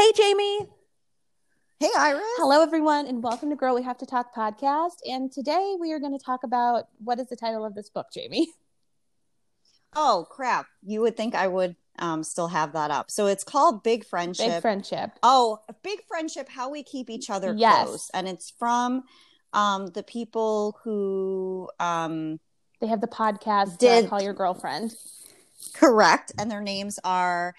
Hey, Jamie. Hey, Iris. Hello, everyone, and welcome to Girl We Have to Talk podcast. And today we are going to talk about what is the title of this book, Jamie? Oh, crap. You would think I would um, still have that up. So it's called Big Friendship. Big Friendship. Oh, Big Friendship How We Keep Each Other Yes. Close. And it's from um, the people who, um, They have the podcast, Did- uh, Call Your Girlfriend. correct, and their names are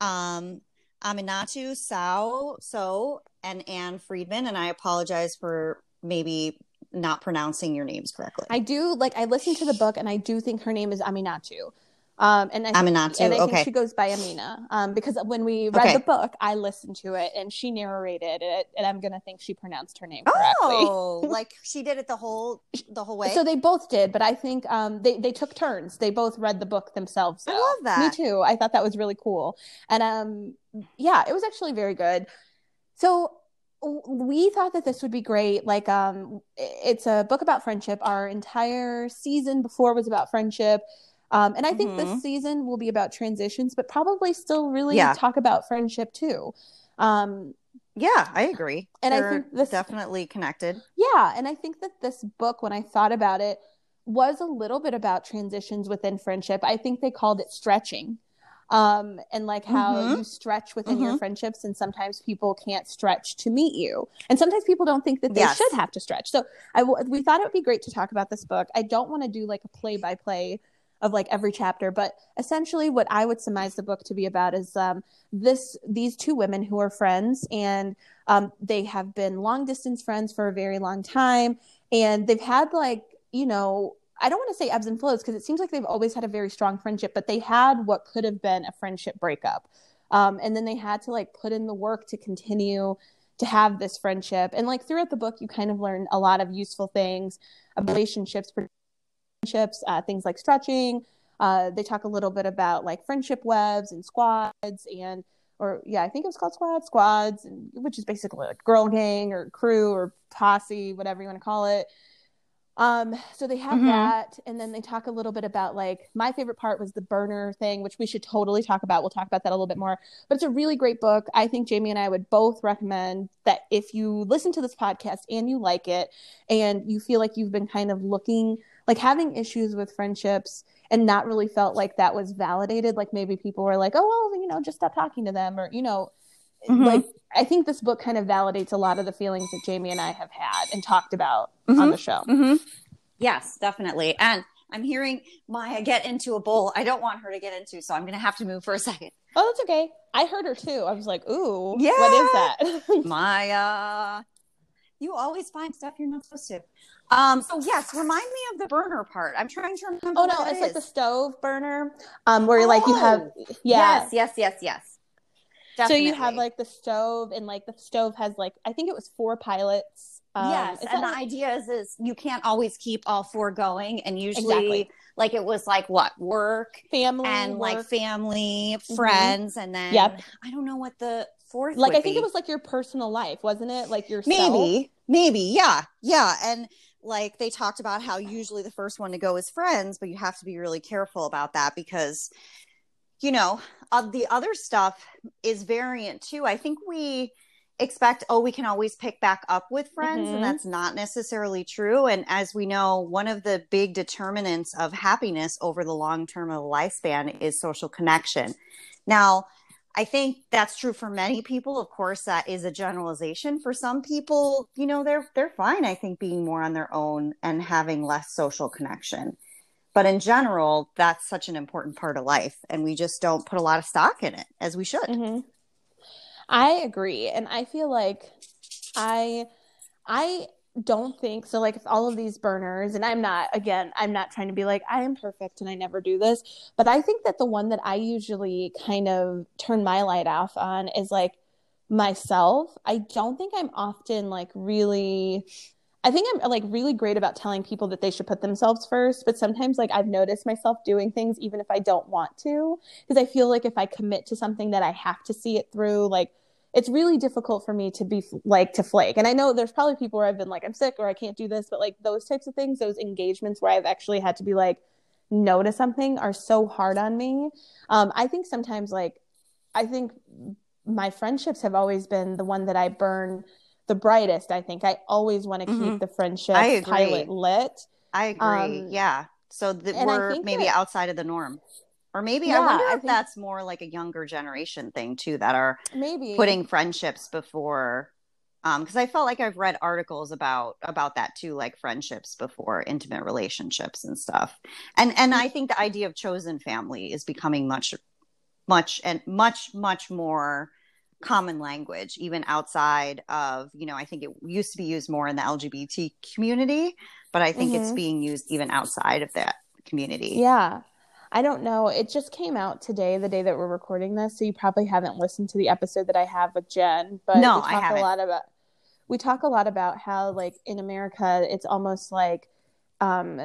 um, Aminatou Sao, So, and Ann Friedman. And I apologize for maybe not pronouncing your names correctly. I do, like, I listened to the book, and I do think her name is Aminatou. Um, and I Aminatou, and I think she goes by Amina. Um, because when we read Okay. the book, I listened to it, and she narrated it, and I'm gonna think she pronounced her name correctly. Oh, like she did it the whole the whole way. So they both did, but I think um, they they took turns. They both read the book themselves. I love that. Me too. I thought that was really cool, and um, yeah, it was actually very good. So we thought that this would be great. Like, um, it's a book about friendship. Our entire season before was about friendship. Um, and I think Mhm. this season will be about transitions, but probably still really Yeah. talk about friendship too. Um, Yeah, I agree. And I They're think this- definitely connected. Yeah, and I think that this book, when I thought about it, was a little bit about transitions within friendship. I think they called it stretching. Um, and like how Mhm. you stretch within your Mhm. friendships, and sometimes people can't stretch to meet you, and sometimes people don't think that they Yes. should have to stretch. So I w- we thought it would be great to talk about this book. I don't want to do like a play by play of like every chapter, but essentially what I would surmise the book to be about is um, this these two women who are friends and um, they have been long distance friends for a very long time and they've had like you know i don't want to say ebbs and flows because it seems like they've always had a very strong friendship but they had what could have been a friendship breakup. Um, and then they had to like put in the work to continue to have this friendship. And like throughout the book you kind of learn a lot of useful things of relationships friendships uh, things like stretching. Uh, they talk a little bit about like friendship webs and squads and or yeah, I think it was called squad squads, which is basically like girl gang or crew or posse, whatever you want to call it. Um, so they have Mhm. that, and then they talk a little bit about like my favorite part was the burner thing, which we should totally talk about. We'll talk about that a little bit more. But it's a really great book. I think Jamie and I would both recommend that if you listen to this podcast and you like it, and you feel like you've been kind of looking like having issues with friendships and not really felt like that was validated. Like maybe people were like, oh, well, you know, just stop talking to them, or, you know, Mhm. like I think this book kind of validates a lot of the feelings that Jamie and I have had and talked about on the show. Mm-hmm. Yes, definitely. And I'm hearing Maya get into a bowl. I don't want her to get into, so I'm going to have to move for a second. Oh, that's okay. I heard her too. I was like, ooh, Yeah. what is that? Maya, you always find stuff you're not supposed to. Um. So yes, remind me of the burner part. I'm trying to remember. oh, no, that it's like the stove burner um, where like you have, Oh, yeah. Yes, yes, yes, yes. So you have like the stove, and like the stove has like, I think it was four pilots. Um, yes, and the like- idea is, is you can't always keep all four going, and usually, Exactly. like it was like what work family and like work. family, Mhm. friends, and then Yep. I don't know what the fourth. like I think be. it was like your personal life, wasn't it? Like your maybe, maybe, yeah, yeah, and like they talked about how usually the first one to go is friends, but you have to be really careful about that because you know uh, the other stuff is variant too. I think we expect oh we can always pick back up with friends Mhm. and that's not necessarily true. And as we know one of the big determinants of happiness over the long term of a lifespan is social connection. Now i think that's true for many people. Of course that is a generalization. For some people you know they're they're fine i think being more on their own and having less social connection but in general that's such an important part of life and we just don't put a lot of stock in it as we should hmm I agree, and I feel like I I don't think so. Like all of these burners, and I'm not again, I'm not trying to be like I am perfect and I never do this, but I think that the one that I usually kind of turn my light off on is like myself. I don't think I'm often like really I think I'm like really great about telling people that they should put themselves first, but sometimes like I've noticed myself doing things even if I don't want to, because I feel like if I commit to something that I have to see it through, like it's really difficult for me to be like to flake. And I know there's probably people where I've been like I'm sick or I can't do this, but like those types of things, those engagements where I've actually had to be like no to something are so hard on me. Um, I think sometimes like I think my friendships have always been the one that I burn the brightest. I think I always want to keep Mhm. the friendship pilot lit. I agree. Um, yeah. So that we're maybe that- outside of the norm. Or maybe Yeah, I wonder I if think- that's more like a younger generation thing too that are Maybe putting friendships before um because I felt like I've read articles about about that too like friendships before intimate relationships and stuff. And and I think the idea of chosen family is becoming much much and much much more common language even outside of you know i think it used to be used more in the lgbt community but i think it's Mhm. being used even outside of that community Yeah. I don't know. It just came out today, the day that we're recording this. So you probably haven't listened to the episode that I have with Jen. But No, we I haven't. a lot about we talk a lot about how like in America it's almost like um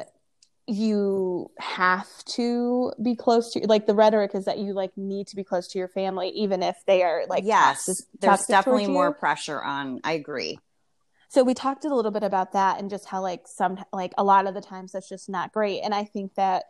you have to be close to like the rhetoric is that you like need to be close to your family even if they are like yes toxic- there's toxic definitely more pressure on i agree. So we talked a little bit about that and just how like some like a lot of the times that's just not great. And i think that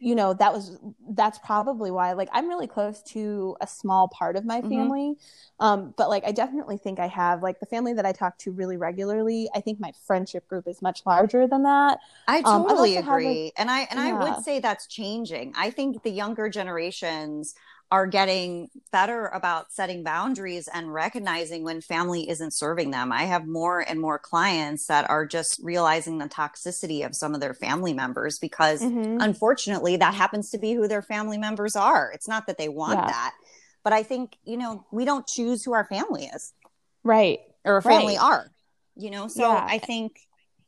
you know that was that's probably why like i'm really close to a small part of my Mhm. family um but like i definitely think i have like the family that i talk to really regularly i think my friendship group is much larger than that. I Um, I totally have, like- agree and i and i would say that's changing. I think the younger generations are getting better about setting boundaries and recognizing when family isn't serving them. I have more and more clients that are just realizing the toxicity of some of their family members because Mhm. unfortunately that happens to be who their family members are it's not that they want Yeah. that but i think you know we don't choose who our family is right or family Right. are you know so Yeah. i think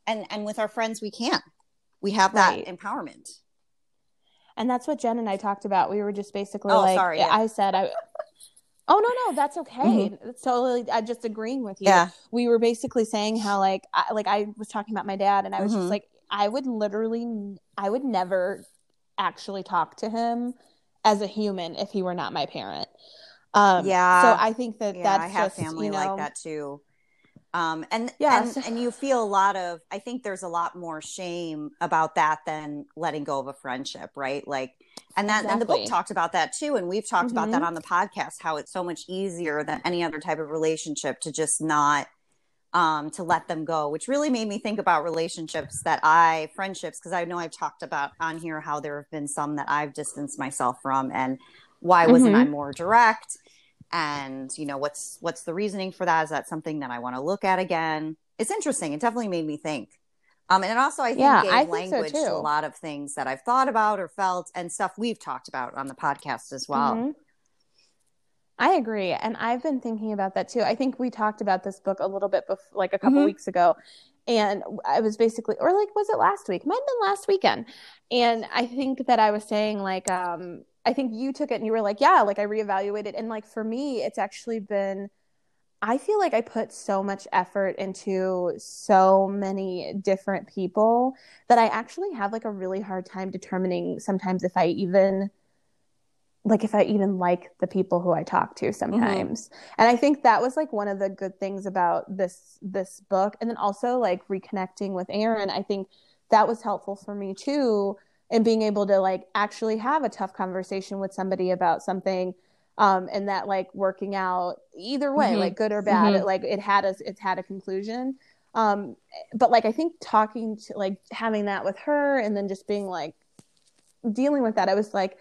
and and with our friends we can we have that Right. empowerment and that's what jen and i talked about. We were just basically Oh, like sorry, i said i oh no no that's okay. It's totally i just agreeing with you. Yeah. We were basically saying how like I, like I was talking about my dad and I was Mhm. just like I would literally I would never actually talk to him as a human if he were not my parent. Um Yeah. so I think that yeah that's i have just, family you know, like that too um and Yeah, and, and you feel a lot of i think there's a lot more shame about that than letting go of a friendship right like and that and the book talked about that too and we've talked about that Mhm. on the podcast how it's so much easier than any other type of relationship to just not um to let them go which really made me think about relationships that i friendships because i know i've talked about on here how there have been some that i've distanced myself from and why wasn't Mhm. i more direct and you know what's what's the reasoning for that is that something that i want to look at again it's interesting it definitely made me think um and it also i think Yeah, gave I think so, language to a lot of things that i've thought about or felt and stuff we've talked about on the podcast as well Mhm. I agree. And I've been thinking about that too. I think we talked about this book a little bit before, like a couple Mhm. weeks ago. And I was basically, or like, was it last week? Might have been last weekend. And I think that I was saying, like, um, I think you took it and you were like, yeah, like I reevaluated. And like for me, it's actually been, I feel like I put so much effort into so many different people that I actually have like a really hard time determining sometimes if I even like if I even like the people who I talk to sometimes. And I think that was like one of the good things about this this book and then also like reconnecting with Aaron, I think that was helpful for me too and being able to like actually have a tough conversation with somebody about something um and that like working out either way Mhm. like good or bad Mhm. it, like it had a it's had a conclusion um but like i think talking to like having that with her and then just being like dealing with that i was like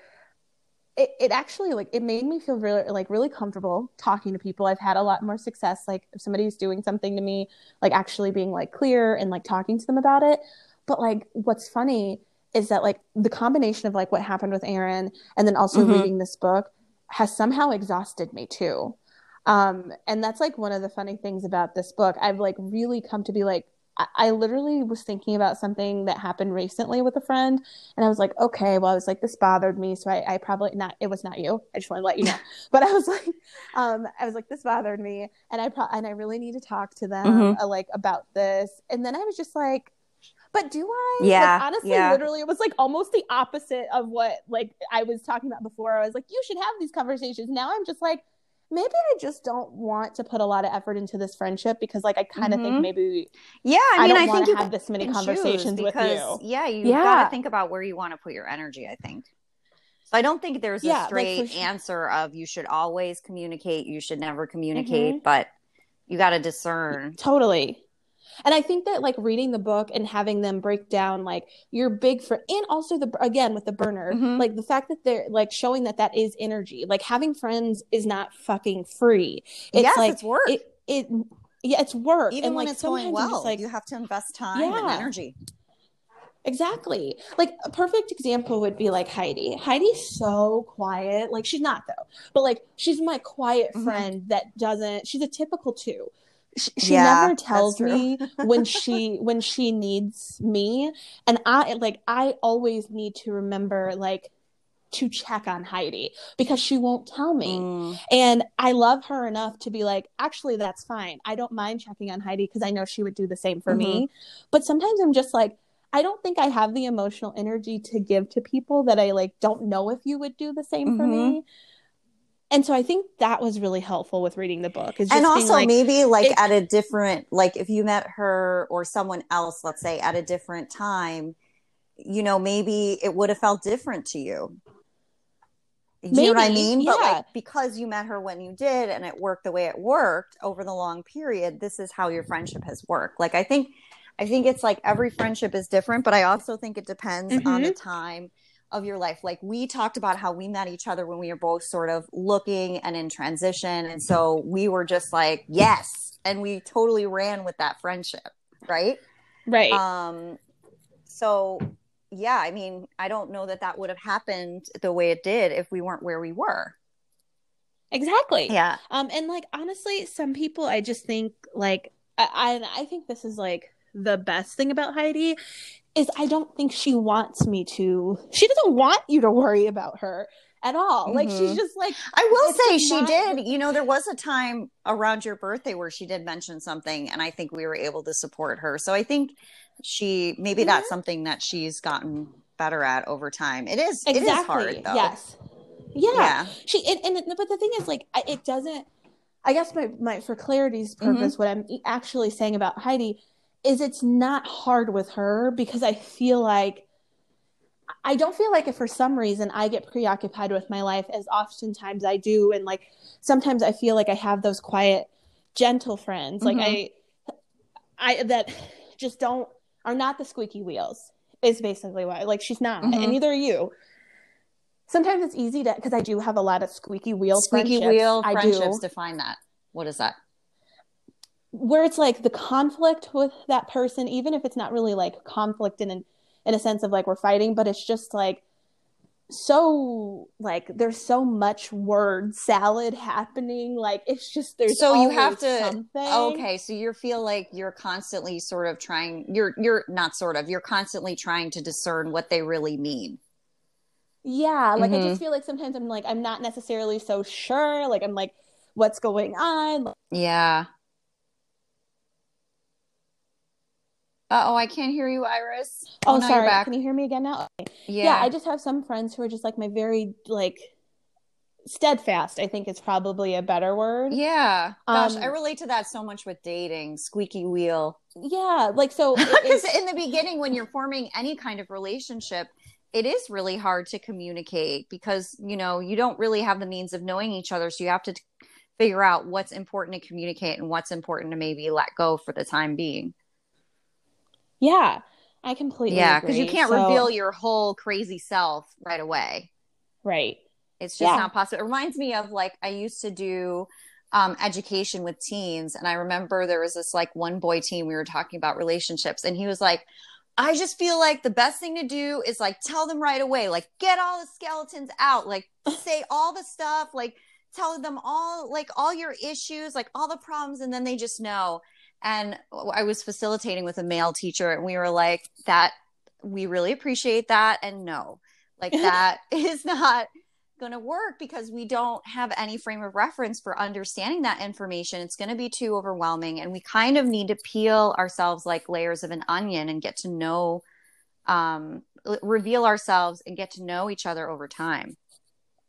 it, it actually like it made me feel really like really comfortable talking to people. I've had a lot more success like if somebody's doing something to me like actually being like clear and like talking to them about it. But like what's funny is that like the combination of like what happened with aaron and then also Mhm. reading this book has somehow exhausted me too. Um and that's like one of the funny things about this book. I've like really come to be like I, I literally was thinking about something that happened recently with a friend and i was like okay well i was like this bothered me so i, I probably not it was not you i just want to let you know but i was like um i was like this bothered me and i pro- and i really need to talk to them Mhm. uh, like about this and then i was just like but do I? Yeah, Like, honestly, yeah. literally, it was like almost the opposite of what like I was talking about before. I was like, you should have these conversations. Now I'm just like, maybe I just don't want to put a lot of effort into this friendship because like I kind of Mhm. think maybe yeah i I, mean don't i, think to you have this many can choose conversations with because, you. yeah you Yeah. gotta think about where you want to put your energy i think So I don't think there's Yeah, a like, straight for sure. answer of you should always communicate, you should never communicate, but you got to discern. Totally. And I think that like reading the book and having them break down like your big friend and also the again with the burner Mhm. like the fact that they're like showing that that is energy like having friends is not fucking free it's yes, like it's work. it it yeah it's work Even and when like it's going well, just like you have to invest time and energy. Exactly. Like a perfect example would be like Heidi. Heidi's so quiet. Like she's not though, but like she's my quiet Mhm. friend that doesn't. She's a typical two. She, she Yeah, never tells me when she when she needs me, and I like I always need to remember like to check on Heidi because she won't tell me. Mm. And I love her enough to be like, actually, that's fine. I don't mind checking on Heidi because I know she would do the same for me. But sometimes I'm just like, I don't think I have the emotional energy to give to people that I like don't know if you would do the same for me. And so I think that was really helpful with reading the book. And also like, maybe like it- at a different like if you met her or someone else let's say at a different time you know maybe it would have felt different to you do you know what i Maybe, mean but yeah. like because you met her when you did and it worked the way it worked over the long period this is how your friendship has worked like i think i think it's like every friendship is different but i also think it depends on the Mm-hmm. time of your life. Like we talked about how we met each other when we were both sort of looking and in transition. And so we were just like, yes. And we totally ran with that friendship. Right. right. Um, so yeah, I mean, I don't know that that would have happened the way it did if we weren't where we were. exactly. Yeah. Um, and like honestly, some people I just think like I I, I think this is like the best thing about Heidi is I don't think she wants me to. She doesn't want you to worry about her at all. Like she's Mhm. just like I will say she not- did. You know, there was a time around your birthday where she did mention something, and I think we were able to support her. So I think she maybe that's something that she's gotten better at over time. It is it is exactly hard though. yes, yeah. Yeah. She and, and but the thing is like it doesn't. I guess my my for clarity's Mm-hmm. purpose, what I'm actually saying about Heidi is it's not hard with her because I feel like. I don't feel like if for some reason I get preoccupied with my life as oftentimes I do, and like sometimes I feel like I have those quiet, gentle friends, like I, I that just don't are not the squeaky wheels. Is basically why like she's not, Mhm. and neither are you. Sometimes it's easy to because I do have a lot of squeaky wheel Squeaky friendships. wheel I friendships. do Define that. What is that? Where it's like the conflict with that person, even if it's not really like conflict in an, in a sense of like we're fighting, but it's just like so like there's so much word salad happening. Like it's just there's so you have to something. okay so you feel like you're constantly sort of trying you're you're not sort of you're constantly trying to discern what they really mean Yeah, like I Mhm. just feel like sometimes I'm like I'm not necessarily so sure. Like I'm like, what's going on? yeah uh-oh i can't hear you iris Oh, you're sorry. back Can you hear me again now? yeah, yeah, I just have some friends who are just like my very like steadfast. I think is probably a better word. yeah gosh Um, i relate to that so much with dating squeaky wheel Yeah, like so. because in the beginning when you're forming any kind of relationship it is really hard to communicate because you know you don't really have the means of knowing each other so you have to t- figure out what's important to communicate and what's important to maybe let go for the time being yeah, I completely. yeah because you can't So- reveal your whole crazy self right away right. it's just Yeah. not possible it reminds me of like i used to do um, education with teens and i remember there was this like one boy teen we were talking about relationships and he was like i just feel like the best thing to do is like tell them right away like get all the skeletons out like say all the stuff like tell them all like all your issues like all the problems and then they just know and i was facilitating with a male teacher and we were like that we really appreciate that and no like that is not going to work because we don't have any frame of reference for understanding that information. It's going to be too overwhelming. And we kind of need to peel ourselves like layers of an onion and get to know, um, reveal ourselves and get to know each other over time.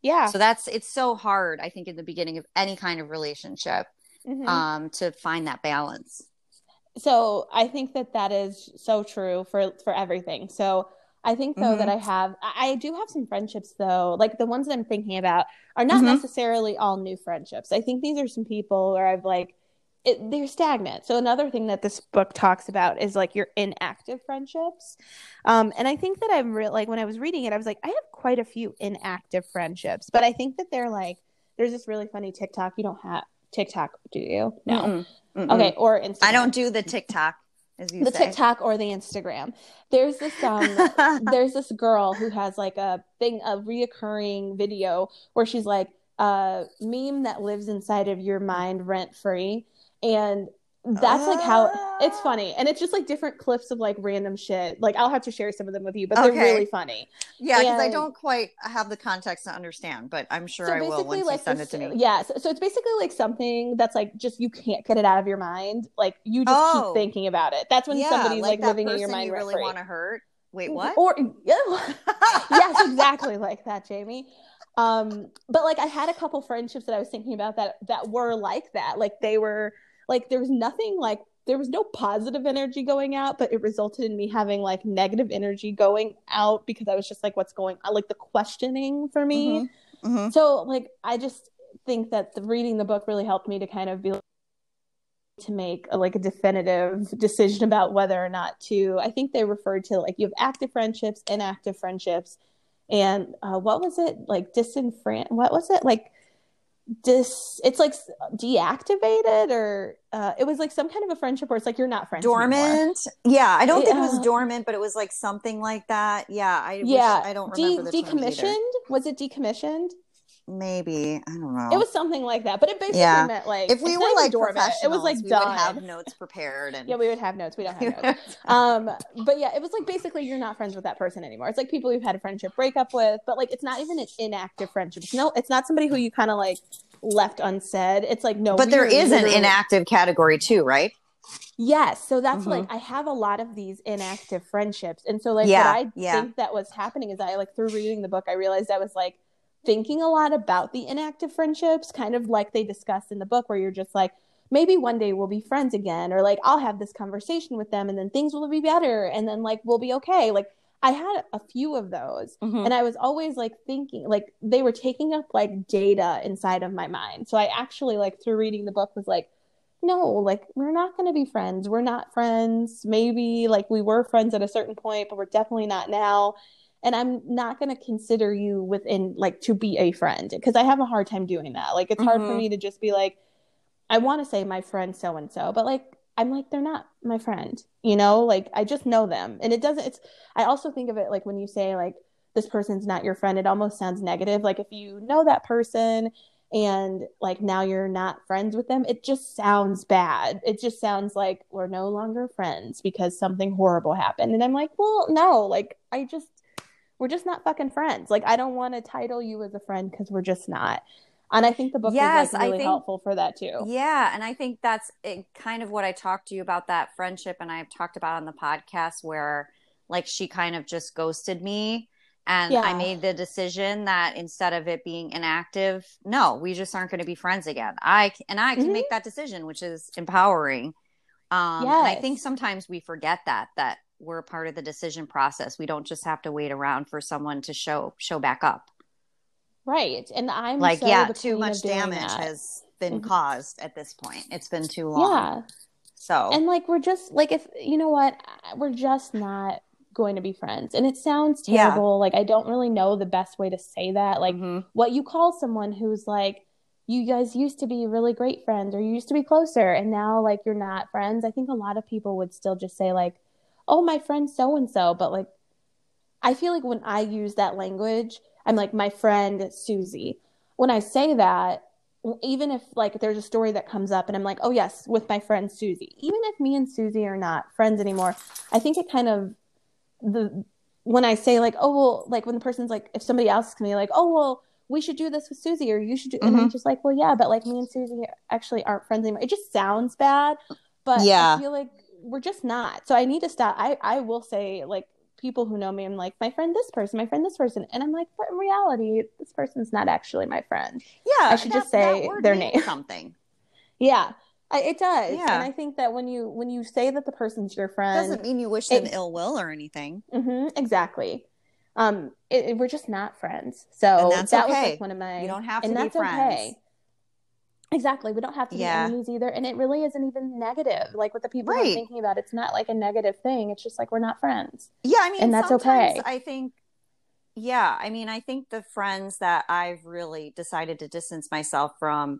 Yeah. So that's, it's so hard, I think, in the beginning of any kind of relationship Mhm. um, to find that balance. so I think that that is so true for for everything. So I think though that Mhm. I have I do have some friendships though. Like the ones that I'm thinking about are not Mhm. necessarily all new friendships. I think these are some people where I've like it, they're stagnant. So another thing that this book talks about is like your inactive friendships. Um, and I think that I'm real like when I was reading it, I was like, I have quite a few inactive friendships, but I think that they're like there's this really funny TikTok. You don't have TikTok, do you? No. Mm-mm. Mm-mm. Okay, or Instagram. I don't do the TikTok, as you the say. TikTok or the Instagram. There's this um there's this girl who has like a thing a reoccurring video where she's like a meme that lives inside of your mind rent free and that's like how it's Ah. funny and it's just like different clips of like random shit like i'll have to share some of them with you but they're Okay. really funny yeah, because I don't quite have the context to understand, but I'm sure so I will once like you send this- it to me. yeah so, so it's basically like something that's like just you can't get it out of your mind like you just Oh. keep thinking about it that's when yeah, somebody's like, that living in your mind you really want to hurt. Wait, what? or yeah. yes, exactly like that, Jamie. Um, but like I had a couple friendships that I was thinking about that that were like that. Like they were like there was nothing like there was no positive energy going out, but it resulted in me having like negative energy going out because I was just like, what's going on? Like the questioning for me. Mhm. So like I just think that the reading the book really helped me to kind of be to make a, like a definitive decision about whether or not to I think they referred to like you have active friendships, inactive friendships, and uh, what was it like disenfran what was it like dis it's like deactivated or uh, it was like some kind of a friendship where it's like you're not friends anymore. Dormant. Yeah, I don't think it was dormant, but it was like something like that. Yeah, I Yeah, wish I don't De- remember the decommissioned was it decommissioned? Maybe I don't know. It was something like that, but it basically Yeah. meant like if we were like professionals, it was like we done. would have notes prepared and Yeah, we would have notes. We don't have notes. um but yeah it was like basically you're not friends with that person anymore it's like people you've had a friendship breakup with but like it's not even an inactive friendship it's no it's not somebody who you kind of like left unsaid it's like no but there is an inactive category too, right? yes so that's Mhm. like i have a lot of these inactive friendships and so like Yeah, what i yeah. think that was happening is i like through reading the book i realized i was like thinking a lot about the inactive friendships kind of like they discussed in the book where you're just like maybe one day we'll be friends again or like i'll have this conversation with them and then things will be better and then like we'll be okay. Like i had a few of those Mhm. and i was always like thinking like they were taking up like data inside of my mind. So i actually like through reading the book was like no like we're not going to be friends. We're not friends. Maybe like we were friends at a certain point but we're definitely not now and i'm not going to consider you within like to be a friend because i have a hard time doing that. Like it's hard for Mhm. me to just be like i want to say my friend so and so but like i'm like they're not my friend you know? Like i just know them. And it doesn't it's i also think of it like when you say like this person's not your friend it almost sounds negative. Like if you know that person and like now you're not friends with them it just sounds bad. It just sounds like we're no longer friends because something horrible happened. And i'm like well no like i just we're just not fucking friends like i don't want to title you as a friend because we're just not and i think the book Yes, was like really think- helpful for that too Yeah, and I think that's it, kind of what I talked to you about that friendship, and I've talked about on the podcast where, like, she kind of just ghosted me, and I made the decision that instead of it being inactive, no, we just aren't going to be friends again. I and I can Mhm. make that decision, which is empowering. Um, and I think sometimes we forget that that we're a part of the decision process. We don't just have to wait around for someone to show show back up. right and i'm like, so yeah, too much damage that. has been Mhm. caused at this point. It's been too long. yeah So and like we're just like if you know what we're just not going to be friends and it sounds Yeah. terrible like i don't really know the best way to say that like Mhm. what you call someone who's like you guys used to be really great friends or you used to be closer and now like you're not friends i think a lot of people would still just say like oh my friend so and so but like i feel like when i use that language i'm like my friend susie when i say that even if like there's a story that comes up and i'm like oh yes with my friend susie even if me and susie are not friends anymore i think it kind of the when I say like, oh well, like when the person's like, if somebody asks me like, oh well, we should do this with Susie, or you should do, and I'm mm-hmm. just like, well, yeah, but like me and Susie actually aren't friends anymore. It just sounds bad, but Yeah. I feel like we're just not. So I need to stop. I I will say like people who know me, I'm like my friend this person, my friend this person, and I'm like, but in reality, this person's not actually my friend. Yeah, I should just that- that say their name. Something. Yeah. I, it does. Yeah. And I think that when you when you say that the person's your friend, Doesn't mean you wish them ill will or anything. hmm exactly. Um, it, it- we're just not friends. So that was like one of my. You don't have to and be that's friends. okay. Exactly. We don't have to Yeah. be enemies either. And it really isn't even negative. Like with the people Right. I'm thinking about, it's not like a negative thing. It's just like we're not friends. Yeah, I mean, And that's okay. I think, yeah, I mean, I think the friends that I've really decided to distance myself from,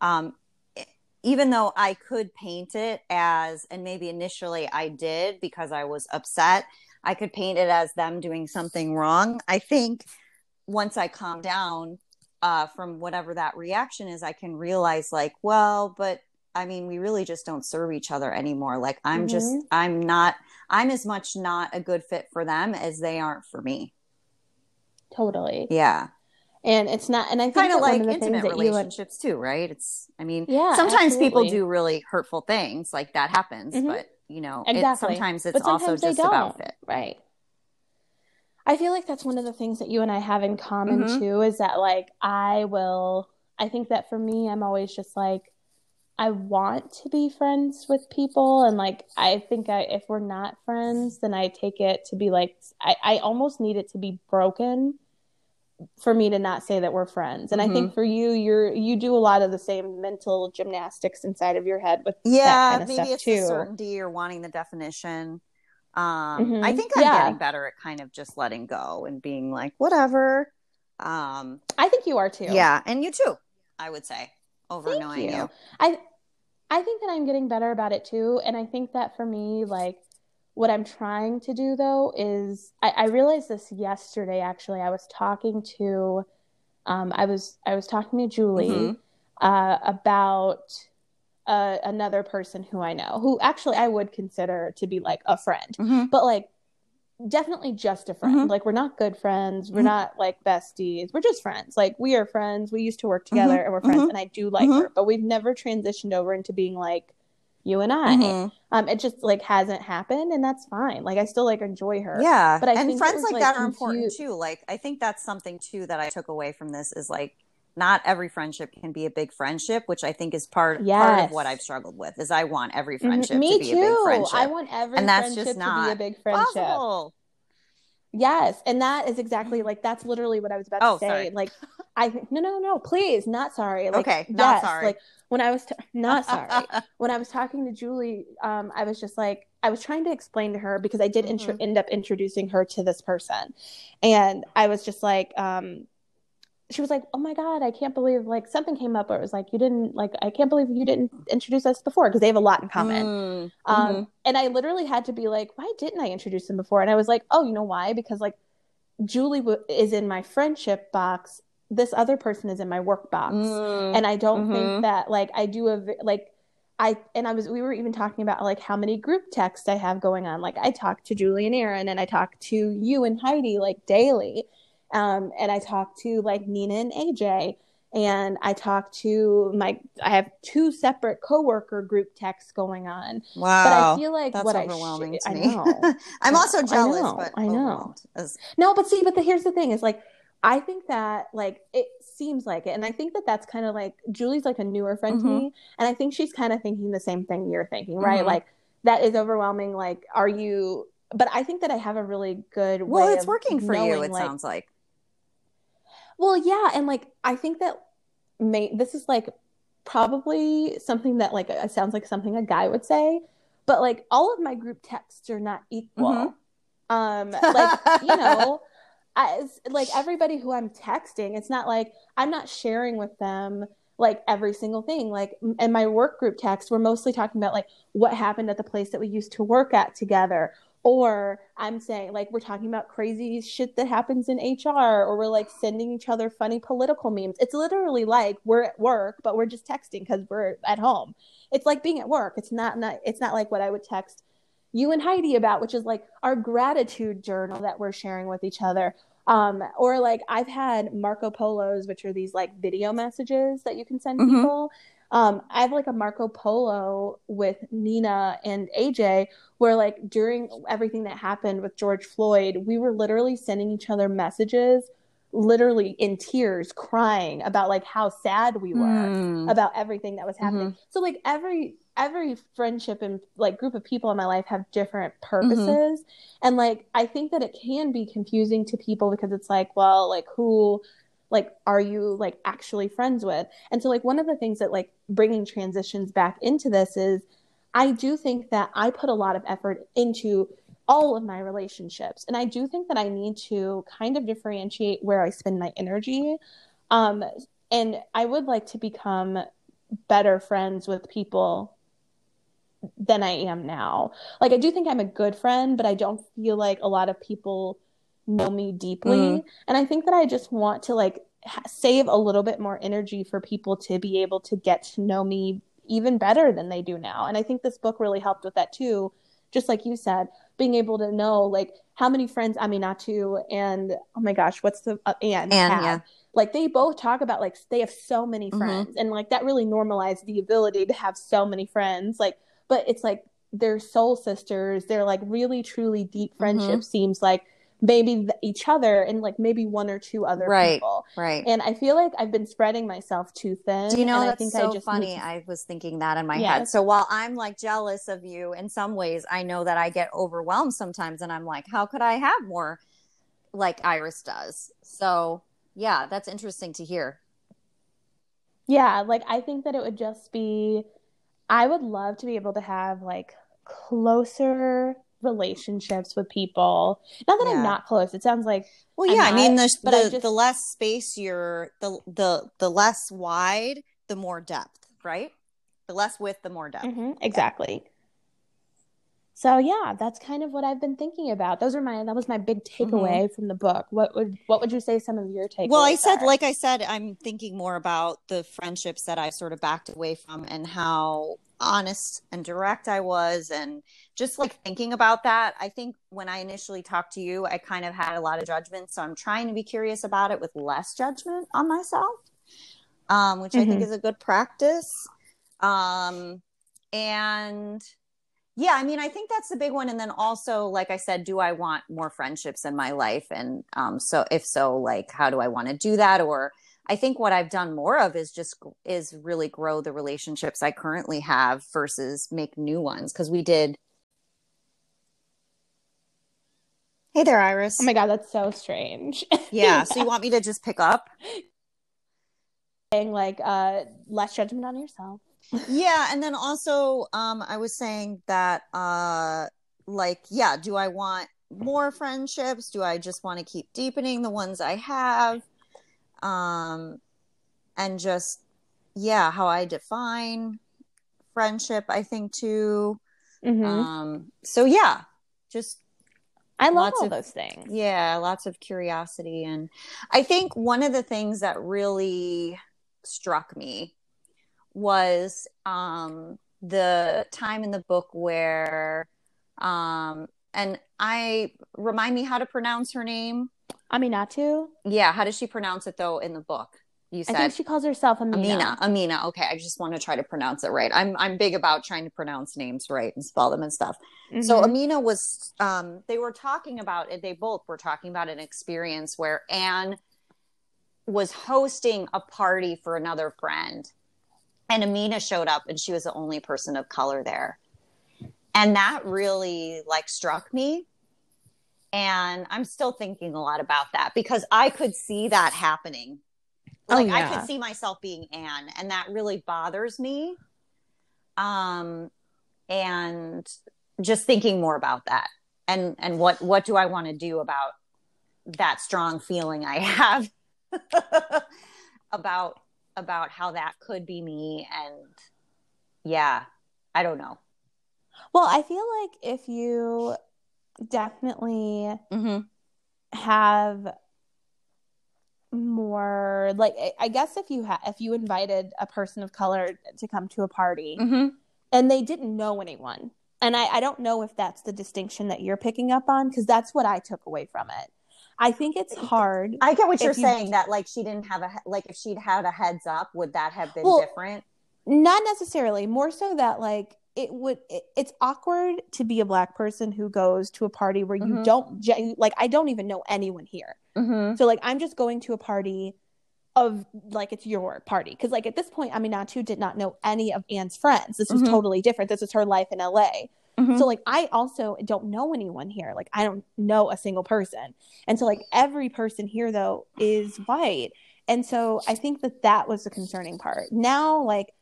um, even though I could paint it as, and maybe initially I did because I was upset, I could paint it as them doing something wrong. I think once I calm down uh, from whatever that reaction is, I can realize, like, well, but I mean, we really just don't serve each other anymore. Like, I'm just, Mhm. I'm not, I'm as much not a good fit for them as they aren't for me. Totally. Yeah. And it's not, and I think Kind of like of the things intimate that you and relationships too, right? It's, I mean, Yeah, sometimes people do really hurtful things, like that happens, Mhm. but you know, it, sometimes it's But also just about don't. fit. Right. I feel like that's one of the things that you and I have in common Mhm. too is that like I will I think that for me I'm always just like I want to be friends with people and like I think I if we're not friends then I take it to be like I, I almost need it to be broken for me to not say that we're friends. And I Mm-hmm. think for you you're you do a lot of the same mental gymnastics inside of your head with Yeah, that kind of maybe stuff it's the too. certainty or wanting the definition. Um, I Mhm. think I'm Yeah. getting better at kind of just letting go and being like, whatever. Um, I think you are too. yeah, and you too, I would say, over Thank knowing you. you. I I think that I'm getting better about it too, and I think that for me, like what I'm trying to do though is I, I realized this yesterday. Actually, I was talking to, um, I was I was talking to Julie Mhm. uh, about uh, another person who I know, who actually I would consider to be like a friend, Mhm. but like definitely just a friend. Mhm. Like we're not good friends. We're Mhm. not like besties. We're just friends. Like we are friends. We used to work together Mhm. and we're friends Mhm. and I do like Mhm. her, but we've never transitioned over into being like you and I. Mhm. Um it just like hasn't happened and that's fine. Like I still like enjoy her. Yeah, But I and think friends was, like like, that are important too. Like, I think that's something too that I took away from this is like, not every friendship can be a big friendship, which I think is part part of what I've struggled with. Is I want every Mhm. friendship Me to be too. a big friendship. I want every And that's friendship just to be a big friendship. Possible. Yes, and that is exactly like that's literally what I was about Oh, to say. sorry. Like, I think no, no, no, please, not sorry. Like, Okay, not yes, sorry. Like when I was t- not sorry when I was talking to Julie, um, I was just like I was trying to explain to her because I did intro- Mhm. end up introducing her to this person, and I was just like, um, she was like, "Oh my god, I can't believe like something came up where it was like you didn't like I can't believe you didn't introduce us before because they have a lot in common." Mm, Um, mhm. and I literally had to be like, why didn't I introduce them before? And I was like, oh, you know why? Because like Julie w- is in my friendship box. This other person is in my work box. Mm, And I don't Mhm. think that like I do a, like, I, and I was, we were even talking about like how many group texts I have going on. Like I talk to Julie and Aaron and I talk to you and Heidi like daily. Um, and I talk to like Nina and AJ and I talk to my, I have two separate coworker group texts going on. wow. But I feel like that's what overwhelming I sh- to I me. know. I'm also I jealous, know, but I know. as- No, but see, but the, here's the thing: is like I think that like it seems like it, and I think that that's kind of like Julie's like a newer friend to Mhm. me, and I think she's kind of thinking the same thing you're thinking, right? Mhm. Like that is overwhelming. Like, are you? But I think that I have a really good well, it's working for you. It like, sounds like. Well, yeah, and like I think that may this is like probably something that like it sounds like something a guy would say, but like all of my group texts are not equal. Um like, you know, as like everybody who I'm texting, it's not like I'm not sharing with them like every single thing. Like in my work group text, we're mostly talking about like what happened at the place that we used to work at together. Or I'm saying like we're talking about crazy shit that happens in HR, or we're like sending each other funny political memes. It's literally like we're at work, but we're just texting because we're at home. It's like being at work. It's not, not it's not like what I would text you and Heidi about, which is like our gratitude journal that we're sharing with each other. Um, or like I've had Marco Polos, which are these like video messages that you can send Mhm. people. Um, I have like a Marco Polo with Nina and AJ, where like during everything that happened with George Floyd, we were literally sending each other messages literally in tears crying about like how sad we were Mm. about everything that was happening. So like every every friendship and like group of people in my life have different purposes and like I think that it can be confusing to people because it's like, well, like who like are you like actually friends with? And so like one of the things that like bringing transitions back into this is I do think that I put a lot of effort into all of my relationships. And I do think that I need to kind of differentiate where I spend my energy. Um, and I would like to become better friends with people than I am now. Like, I do think I'm a good friend, but I don't feel like a lot of people know me deeply. Mm. And I think that I just want to like ha- save a little bit more energy for people to be able to get to know me even better than they do now. And I think this book really helped with that too. Just like you said, being able to know like how many friends Aminatou and oh my gosh, what's the uh, Ann, Ann, yeah. Like they both talk about like they have so many Mhm. friends and like that really normalized the ability to have so many friends. Like but it's like they're soul sisters. They're like really truly deep Mm-hmm. friendship seems like maybe each other and like maybe one or two other Right. people. Right. And I feel like I've been spreading myself too thin. Do you know and I that's think so I just funny? To... I was thinking that in my Yeah. head. So while I'm like jealous of you in some ways, I know that I get overwhelmed sometimes, and I'm like, how could I have more like Iris does? So yeah, that's interesting to hear. Yeah, like I think that it would just be I would love to be able to have like closer relationships with people. Not that Yeah. I'm not close. It sounds like Well, yeah, I mean not, the but I the, just- the less space you're the the the less wide, the more depth, right? The less width, the more depth. Mhm, exactly. So yeah, that's kind of what I've been thinking about. Those are my that was my big takeaway from the book. What would what would you say some of your takeaways? Mm-hmm. Well, I said, are? like I said, I'm thinking more about the friendships that I sort of backed away from and how honest and direct I was. And just like thinking about that, I think when I initially talked to you, I kind of had a lot of judgment. So I'm trying to be curious about it with less judgment on myself, um, which I think Mhm. is a good practice. Um, and yeah, I mean, I think that's the big one. And then also, like I said, do I want more friendships in my life? And um, so, if so, like, how do I want to do that? Or I think what I've done more of is just is really grow the relationships I currently have versus make new ones. Because we did. Hey there, Iris. Oh my god, that's so strange. yeah. So you want me to just pick up? saying like uh less judgment on yourself. Yeah and then also um i was saying that uh like yeah do i want more friendships do i just want to keep deepening the ones i have um and just yeah how i define friendship i think too Mhm. um so yeah just I love lots all of- those things. yeah lots of curiosity and i think one of the things that really struck me was um the time in the book where um and i remind me how to pronounce her name Aminatou. yeah how does she pronounce it though in the book you I said think she calls herself Amina. Amina. Amina. Okay, I just want to try to pronounce it right. I'm I'm big about trying to pronounce names right and spell them and stuff. So Mhm. Amina was um they were talking about it they both were talking about an experience where Ann was hosting a party for another friend and Amina showed up and she was the only person of color there. And that really like struck me. And I'm still thinking a lot about that because I could see that happening. Oh, Like I could see myself being Ann and that really bothers me. Um and just thinking more about that and and what what do I want to do about that strong feeling I have about about how that could be me and yeah i don't know Well, I feel like if you definitely mm-hmm. have more like I- guess if you had if you invited a person of color to come to a party Mm-hmm. and they didn't know anyone and I, I don't know if that's the distinction that you're picking up on because that's what I took away from it. I think it's hard. i get what you're you- saying that like she didn't have a like if she'd had a heads up would that have been Well, different Not necessarily, more so that like it would it, it's awkward to be a black person who goes to a party where you Mhm. don't like I don't even know anyone here. Mm-hmm. So like I'm just going to a party of like it's your party because like at this point Aminatou did not know any of Ann's friends. This was Mhm. totally different. This is her life in LA. Mm-hmm. So like I also don't know anyone here. Like I don't know a single person. And so like every person here though is white. And so I think that that was the concerning part. Now like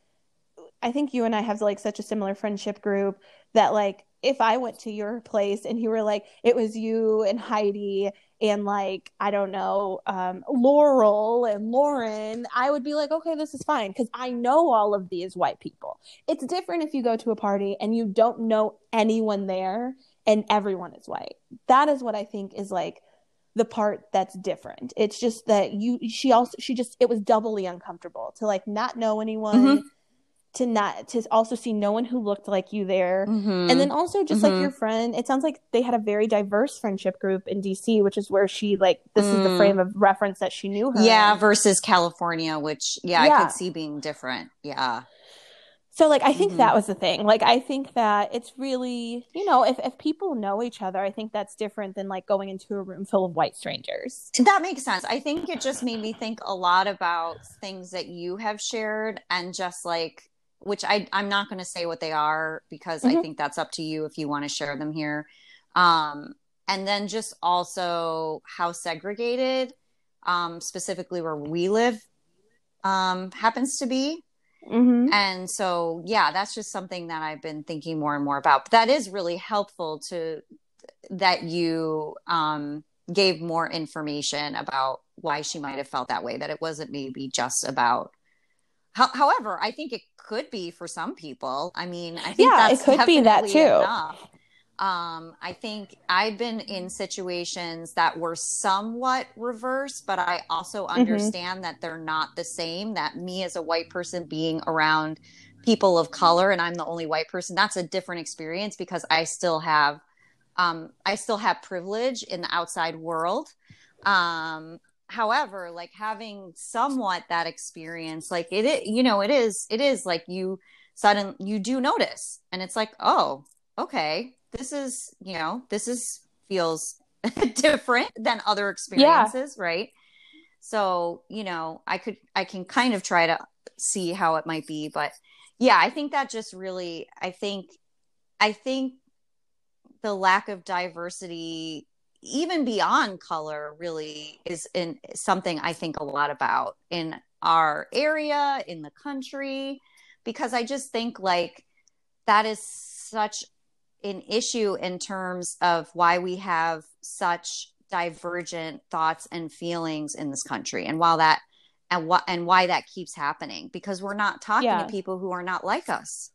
I think you and I have like such a similar friendship group that like if I went to your place and you were like it was you and Heidi and like I don't know um Laurel and Lauren, I would be like okay, this is fine cuz I know all of these white people. It's different if you go to a party and you don't know anyone there and everyone is white. That is what I think is like the part that's different. It's just that you she also she just it was doubly uncomfortable to like not know anyone Mhm. To not to also see no one who looked like you there. Mm-hmm. And then also just like Mhm. your friend, it sounds like they had a very diverse friendship group in DC, which is where she like this is the Mm. frame of reference that she knew her. yeah, in. versus California, which yeah, I could see being different. Yeah. So like I think Mhm. that was the thing. Like I think that it's really, you know, if if people know each other, I think that's different than like going into a room full of white strangers. That makes sense. I think it just made me think a lot about things that you have shared and just like which I I'm not going to say what they are because I Mhm. think that's up to you if you want to share them here. Um and then just also how segregated um specifically where we live um happens to be. Mm-hmm. And so, yeah, that's just something that I've been thinking more and more about. But that is really helpful to that you um, gave more information about why she might have felt that way. That it wasn't maybe just about. How, however, I think it could be for some people. I mean, I think Yeah, it could be that too. Enough. Um, I think I've been in situations that were somewhat reverse, but I also Mm-hmm. understand that they're not the same. That me as a white person being around people of color and I'm the only white person, that's a different experience because I still have um I still have privilege in the outside world. Um however, like having somewhat that experience, like it, i- you know, it is it is like you sudden you do notice and it's like, "Oh, okay. This is, you know, this is feels different than other experiences, right?" So, you know, I could I can kind of try to see how it might be, but yeah, I think that just really I think I think the lack of diversity even beyond color really is in something I think a lot about in our area in the country because I just think like that is such an issue in terms of why we have such divergent thoughts and feelings in this country and while that and what and why that keeps happening because we're not talking Yeah. to people who are not like us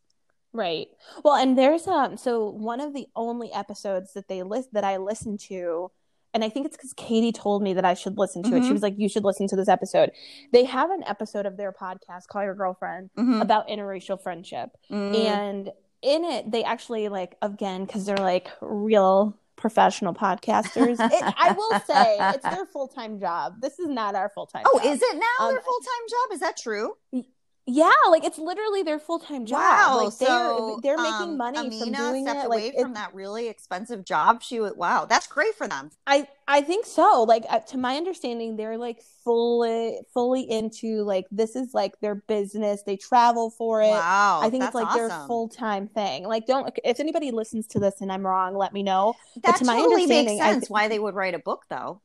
Right. Well, and there's um so one of the only episodes that they list that I listened to, and I think it's because Katie told me that I should listen to it. She Mhm. was like, "You should listen to this episode." They have an episode of their podcast, "Call Your Girlfriend," Mhm. about interracial friendship, Mm. and in it, they actually like again because they're like real professional podcasters. it, I will say it's their full time job. This is not our full time. oh job. is it now Um, their full-time job is that true Yeah, like it's literally their full time job. Wow, like they're so they're making um, money Amina from doing stepped it. away Like from that really expensive job. She was wow, that's great for them. I I think so. Like uh, to my understanding, they're like fully fully into like this is like their business. They travel for it. Wow, I think it's like their full time thing. Like don't if anybody listens to this and I'm wrong, let me know. That to totally makes understanding, I sense. th- why they would write a book, though.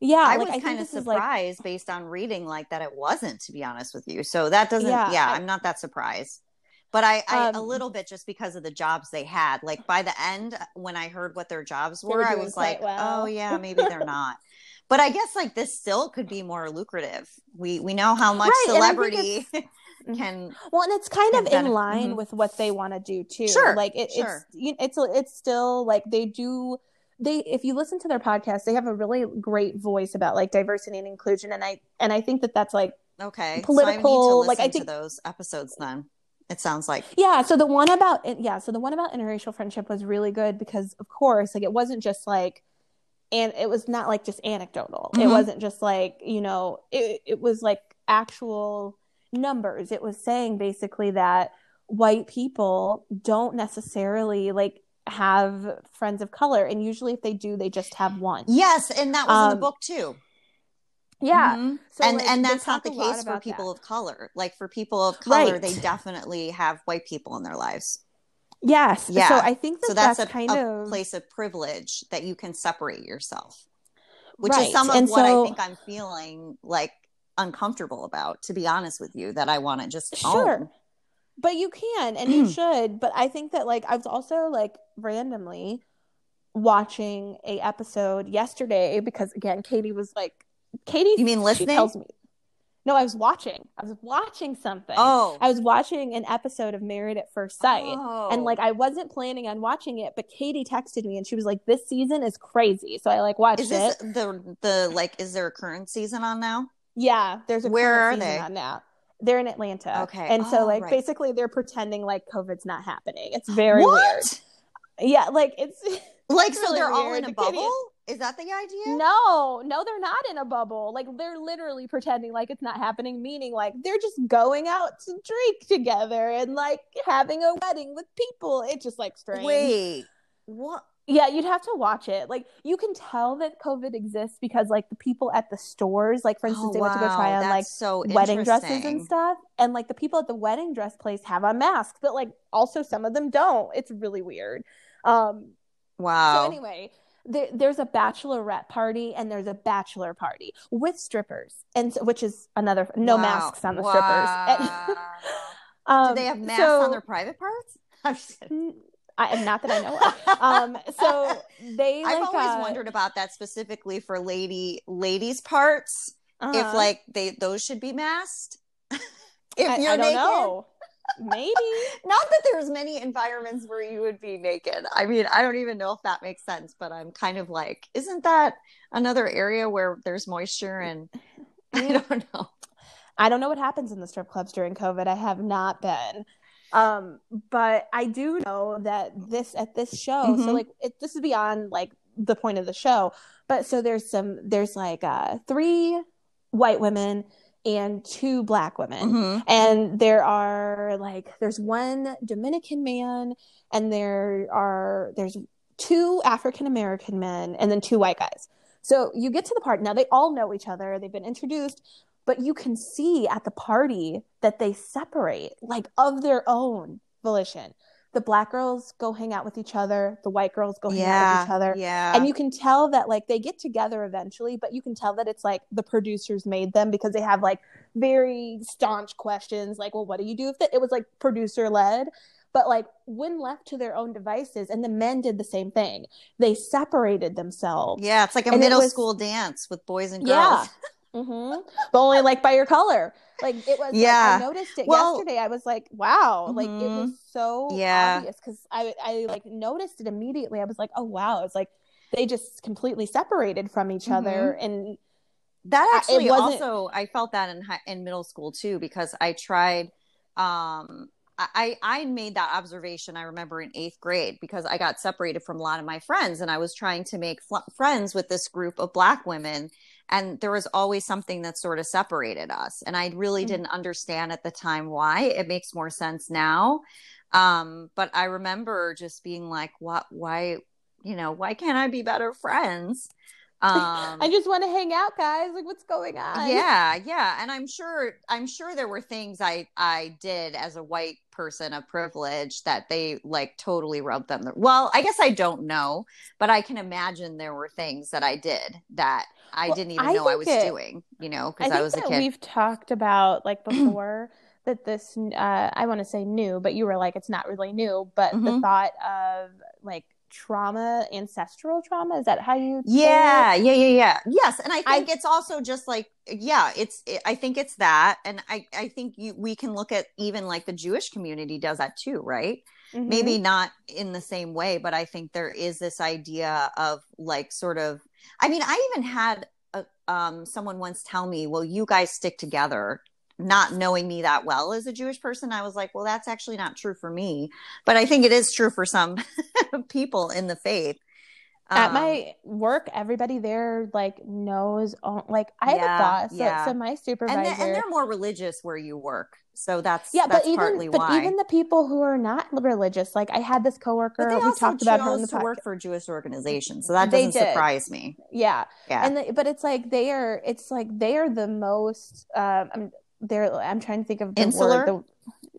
Yeah, I like was I kind of is like surprised based on reading like that it wasn't, to be honest with you. So that doesn't. Yeah, Yeah, I- I'm not that surprised. But I, I a Um, little bit just because of the jobs they had. Like by the end, when I heard what their jobs were, were I was like, well. oh yeah, maybe they're not. But I guess like this still could be more lucrative. We we know how much Right, and I think celebrity can. Well, and it's kind of in benef- line mhm. with what they want to do too. Sure, like it, sure. it's you- it's it's still like they do. They if you listen to their podcast, they have a really great voice about like diversity and inclusion, and I and I think that that's like Okay, Political, So I need to like, I to think- those episodes. Then it sounds like yeah. So the one about yeah, so the one about interracial friendship was really good because of course like it wasn't just like. And it was not like just anecdotal. It Mhm. wasn't just like, you know, it, it was like actual numbers. It was saying basically that white people don't necessarily like have friends of color and usually if they do they just have one yes and that was um, in the Um, book too yeah Mhm. so, and like, and that's not the case for people that. of color like for people of color Right. they definitely have white people in their lives yes Yeah. so i think that so that's, that's, a, kind a of place of privilege that you can separate yourself which right. is some of and what so, i think i'm feeling like uncomfortable about to be honest with you that i want to just Sure. own. But you can and you mm. should but i think that like i was also like randomly watching a episode yesterday because again katie was like katie You mean listening? tells me. No i was watching. I was watching something. Oh. I was watching an episode of married at first sight. And Oh. like i wasn't planning on watching it but katie texted me and she was like this season is crazy. So i like watched is this it. the the like is there a current season on now? Yeah there's a Where current are season they? on now they're in atlanta. Okay. and so Oh, like right. basically they're pretending like covid's not happening. It's very weird. What yeah like it's like It's so really they're all in a bubble? Is that the idea? No no they're not in a bubble. Like they're literally pretending like it's not happening meaning like they're just going out to drink together and like having a wedding with people. It's just like strange. Wait. What yeah you'd have to watch it. Like you can tell that covid exists because like the people at the stores like for instance oh, they went to go try on like so wedding dresses and stuff and like the people at the wedding dress place have on masks but like also some of them don't. It's really weird. Um wow. so anyway there, there's a bachelorette party and there's a bachelor party with strippers and so, which is another no Wow. masks on the Wow. strippers um, do they have masks so- on their private parts i'm just kidding. Mm, I, not that I know of. Um, so they I've always uh, wondered about that specifically for lady ladies parts. If uh-huh. like they those should be masked. if I, you're I don't naked. know. Maybe. Not that there's many environments where you would be naked. I mean, I don't even know if that makes sense, but I'm kind of like, isn't that another area where there's moisture and I don't know. I don't know what happens in the strip clubs during COVID. I have not been. Um, but I do know that this at this show, so Mhm. like it, this is beyond like the point of the show. But so there's some there's like uh three white women and two black women. Mhm. And there are like there's one Dominican man and there are there's two African American men and then two white guys. So you get to the part Now they all know each other. They've been introduced, but you can see at the party that they separate like of their own volition. The black girls go hang out with each other, the white girls go hang out with each other. Yeah. And you can tell that like they get together eventually, but you can tell that it's like the producers made them because they have like very staunch questions like, well, what do you do if it? It was like producer led. But like when left to their own devices, and the men did the same thing. They separated themselves. yeah, it's like a And middle was- school dance with boys and girls Yeah. girls. hmm But only like by your color. Like it was. Yeah. Like, I noticed it Well- yesterday. I was like, wow. Like it Mhm. was so Yeah. obvious because I I like noticed it immediately. I was like, oh wow. It's like they just completely separated from each other and That actually wasn't- also I felt that in high, in middle school too because I tried um I I made that observation I remember in 8th grade because I got separated from a lot of my friends and I was trying to make fl- friends with this group of black women and there was always something that sort of separated us and I really Mhm. didn't understand at the time why it makes more sense now um but I remember just being like what why you know why can't I be better friends um I just want to hang out, guys. Like what's going on? yeah yeah and i'm sure i'm sure there were things i i did as a white person of privilege that they like totally rubbed them well i guess i don't know but i can imagine there were things that i did that i Well, didn't even I know i was it- doing you know because think I, was a kid we've talked about like before that this uh I want to say new, but you were like it's not really new, but the Mhm. thought of like trauma, ancestral trauma, is that how you yeah yeah yeah yeah yes and i I- think it's also just like yeah it's it, i think it's that and i i think you we can look at even like the jewish community does that too right Mhm. maybe not in the same way but i think there is this idea of like sort of i mean i even had a, um, someone once tell me well you guys stick together not knowing me that well as a jewish person i was like well that's actually not true for me but i think it is true for some people in the faith At Um, my work, everybody there like knows. Like I have Yeah, a boss, so, yeah. so my supervisor. and, they, and they're more religious where you work, so that's yeah, that's but partly even but why. even the people who are not religious, like I had this coworker. but they also talked about her on the chose to work for a Jewish organization, so that doesn't surprise me. Yeah, Yeah, and the, but it's like they are. It's like they are the most. Um, I'm they're. I'm trying to think of the Insular? word. The,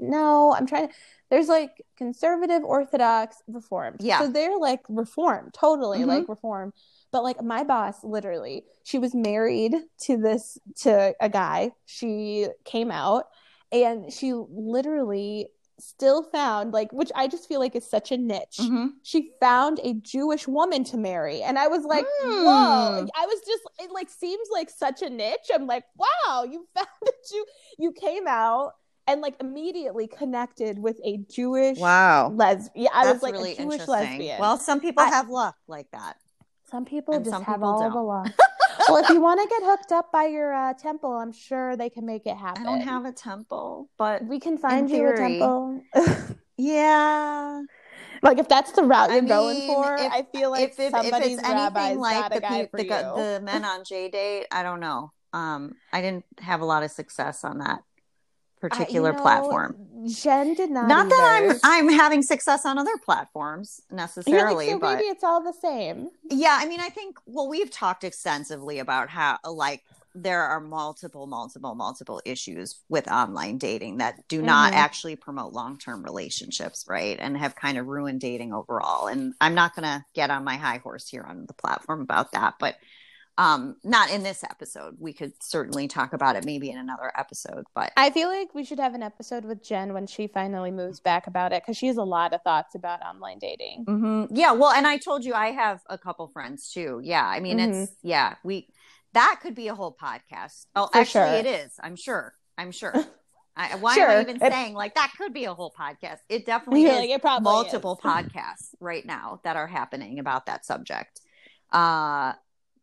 no, I'm trying. to There's like conservative, orthodox, reformed. Yeah. so they're like reformed, totally Mhm. like reformed. But like my boss, literally, she was married to this to a guy. She came out, and she literally still found like, which I just feel like is such a niche Mhm. she found a Jewish woman to marry. And I was like, Hmm. whoa. I was just, it like seems like such a niche. I'm like, wow, you found that you You came out and like immediately connected with a Jewish wow, lesbian. I that's was like really a Jewish lesbian. Well, some people I- have luck like that. some people and just some have people all don't. the law. well, if you want to get hooked up by your uh, temple, I'm sure they can make it happen. I don't have a temple, but We can find you a temple. yeah, like if that's the route you're going mean, for, if- I feel like if, if, if it's anything like the, guy pe- for the, the men on JDate, I don't know. Um, I didn't have a lot of success on that I- you particular know, platform. Jen did not. Not that. I'm I'm having success on other platforms You're like, necessarily, so but maybe it's all the same. yeah, I mean, I think well, we've talked extensively about how like there are multiple, multiple, multiple issues with online dating that do not Mhm. actually promote long term relationships, right? And have kind of ruined dating overall. And I'm not going to get on my high horse here on the platform about that, but um, not in this episode. We could certainly talk about it maybe in another episode, but I feel like we should have an episode with Jen when she finally moves back about it because she has a lot of thoughts about online dating. hmm Yeah, well, and I told you I have a couple friends too. Yeah, I mean, it's yeah, we that could be a whole podcast. Oh, For actually, sure. it is. I'm sure. I'm sure. I, why am Sure. I even saying like that could be a whole podcast? It definitely You're is. like, it probably multiple is. podcasts right now that are happening about that subject. Uh,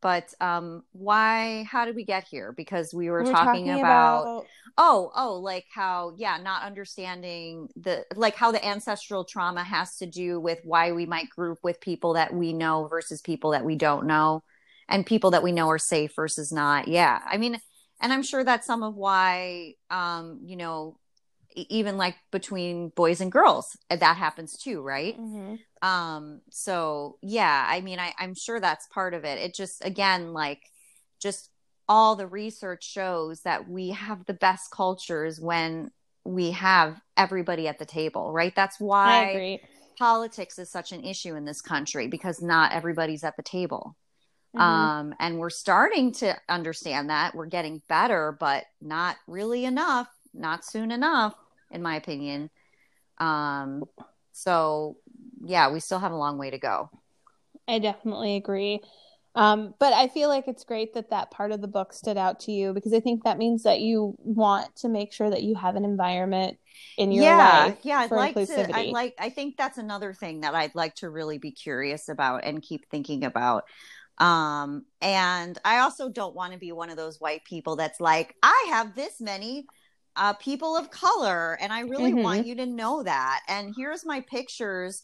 but um, why? How did we get here? Because we were, We're talking, about oh oh like how yeah not understanding the like how the ancestral trauma has to do with why we might group with people that we know versus people that we don't know and people that we know are safe versus not yeah i mean and i'm sure that's some of why um you know even like between boys and girls uh, that happens too right? Mhm. um so yeah i mean I, i'm sure that's part of it. It just again like just all the research shows that we have the best cultures when we have everybody at the table right? That's why politics is such an issue in this country because not everybody's at the table. Mhm. um and we're starting to understand that. We're getting better but not really enough not soon enough in my opinion. Um so yeah we still have a long way to go. I definitely agree. Um, but I feel like it's great that that part of the book stood out to you because I think that means that you want to make sure that you have an environment in your yeah life yeah i'd like to i like i think that's another thing that i'd like to really be curious about and keep thinking about. Um and i also don't want to be one of those white people that's like i have this many uh, people of color and i really Mhm. want you to know that and here's my pictures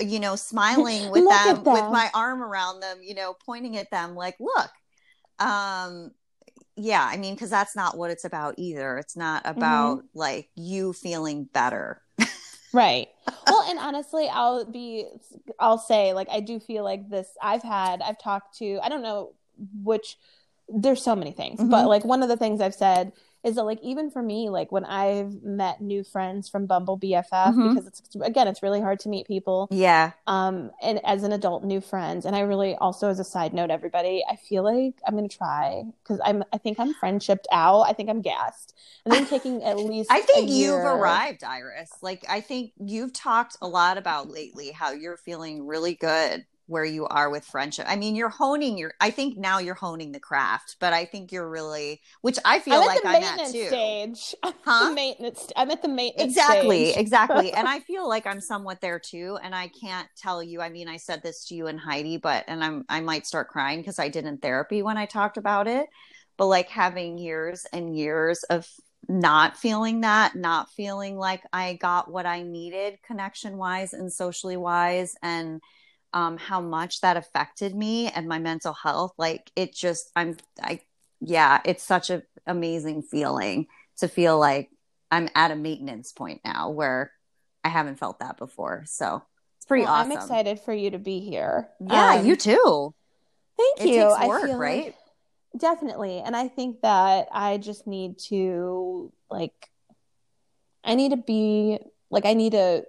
you know smiling with Look them, with my arm around them you know pointing at them like look um yeah i mean because that's not what it's about either it's not Mm-hmm. about like you feeling better Right. Well, and honestly, I'll be, I'll say, like, I do feel like this. I've had, I've talked to, I don't know which, there's so many things, but Mhm. like, one of the things I've said is that, like, even for me, like, when I've met new friends from Bumble BFF, Mhm. because it's, again, it's really hard to meet people, yeah um, and as an adult, new friends. And I really also, as a side note, everybody, I feel like I'm going to try because I'm, I think I'm friendshipped out. I think I'm gassed. And I'm taking at least, i think you've arrived iris like i think you've talked a lot about lately how you're feeling really good where you are with friendship i mean you're honing your i think now you're honing the craft but i think you're really which i feel I'm like i'm at too stage. I'm at Huh? the maintenance. I'm at the maintenance. exactly stage. exactly and i feel like i'm somewhat there too and i can't tell you i mean i said this to you and heidi but and i'm i might start crying because i did in therapy when i talked about it but like having years and years of not feeling that not feeling like i got what i needed connection wise and socially wise and um, how much that affected me and my mental health. Like it just, I'm, I, yeah, it's such an amazing feeling to feel like I'm at a maintenance point now where I haven't felt that before. So it's pretty well, awesome. I'm excited for you to be here. Yeah, um, you too. Thank it you. Work, I feel right? Like, definitely. And I think that I just need to like I need to be like I need to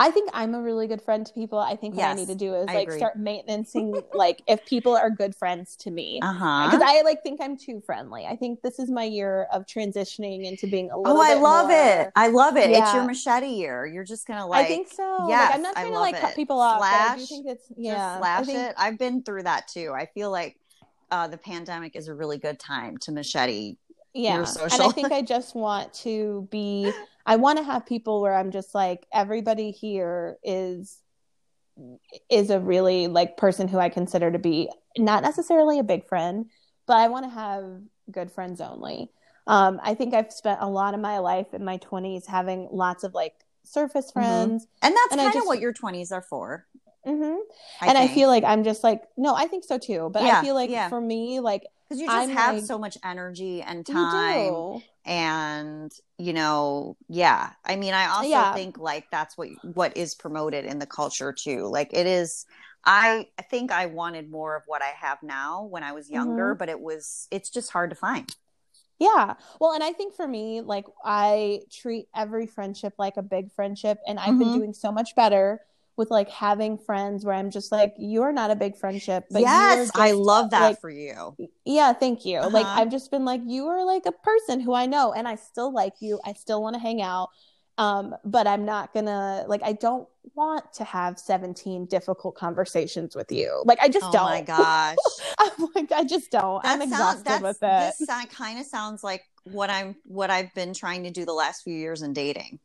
I think I'm a really good friend to people. I think what I need to do is I like agree. start maintaining like if people are good friends to me. Uh-huh. Because I like think I'm too friendly. I think this is my year of transitioning into being a little Oh, I love more... it. I love it. Yeah. It's your machete year. You're just gonna like I think so. Yeah. Like, I'm not trying to like it. cut people off. Slash, I do think it's yeah. slash think... it. I've been through that too. I feel like uh, the pandemic is a really good time to machete yeah and i think i just want to be i want to have people where i'm just like everybody here is is a really like person who i consider to be not necessarily a big friend but i want to have good friends only um, i think i've spent a lot of my life in my 20s having lots of like surface mm-hmm. friends mm-hmm. and that's kind of what your 20s are for mm-hmm. I and think. i feel like i'm just like no i think so too but yeah, i feel like yeah. for me like because you just I'm have like, so much energy and time and you know yeah i mean i also yeah. think like that's what what is promoted in the culture too like it is i i think i wanted more of what i have now when i was younger mm-hmm. but it was it's just hard to find yeah. Well, and I think for me, like I treat every friendship like a big friendship, and I've mm-hmm. been doing so much better with like having friends where I'm just like, you're not a big friendship, but yes, just, I love that like, for you. Yeah, thank you. Uh-huh. Like I've just been like, you are like a person who I know, and I still like you. I still want to hang out, um, but I'm not gonna like. I don't want to have 17 difficult conversations with you. Like I just oh don't. Oh my gosh, I'm like I just don't. That I'm exhausted sounds, with it. This kind of sounds like what I'm what I've been trying to do the last few years in dating.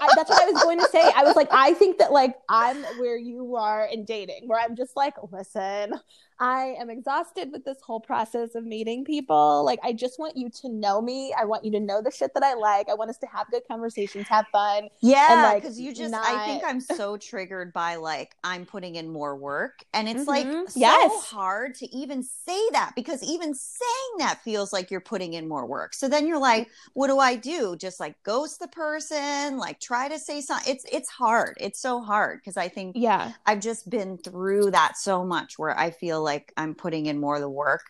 I, that's what I was going to say. I was like, I think that like I'm where you are in dating, where I'm just like, listen, I am exhausted with this whole process of meeting people. Like, I just want you to know me. I want you to know the shit that I like. I want us to have good conversations, have fun. Yeah, because like, you just, not... I think I'm so triggered by like I'm putting in more work, and it's mm-hmm. like so yes. hard to even say that because even saying that feels like you're putting in more work. So then you're like, what do I do? Just like ghost the person, like try to say something. It's it's hard. It's so hard because I think yeah, I've just been through that so much where I feel like I'm putting in more of the work.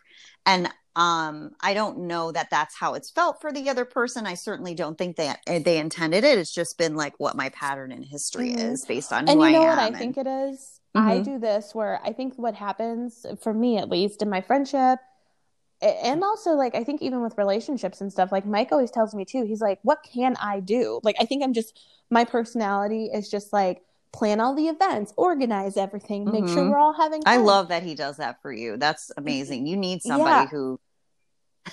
And um, I don't know that that's how it's felt for the other person. I certainly don't think that they, they intended it. It's just been like what my pattern in history mm-hmm. is based on and who you know I what I and... think it is? Mm-hmm. I do this where I think what happens for me, at least in my friendship, and also like I think even with relationships and stuff, like Mike always tells me too. He's like, "What can I do?" Like I think I'm just my personality is just like plan all the events, organize everything, make mm-hmm. sure we're all having fun. I love that he does that for you. That's amazing. You need somebody yeah. who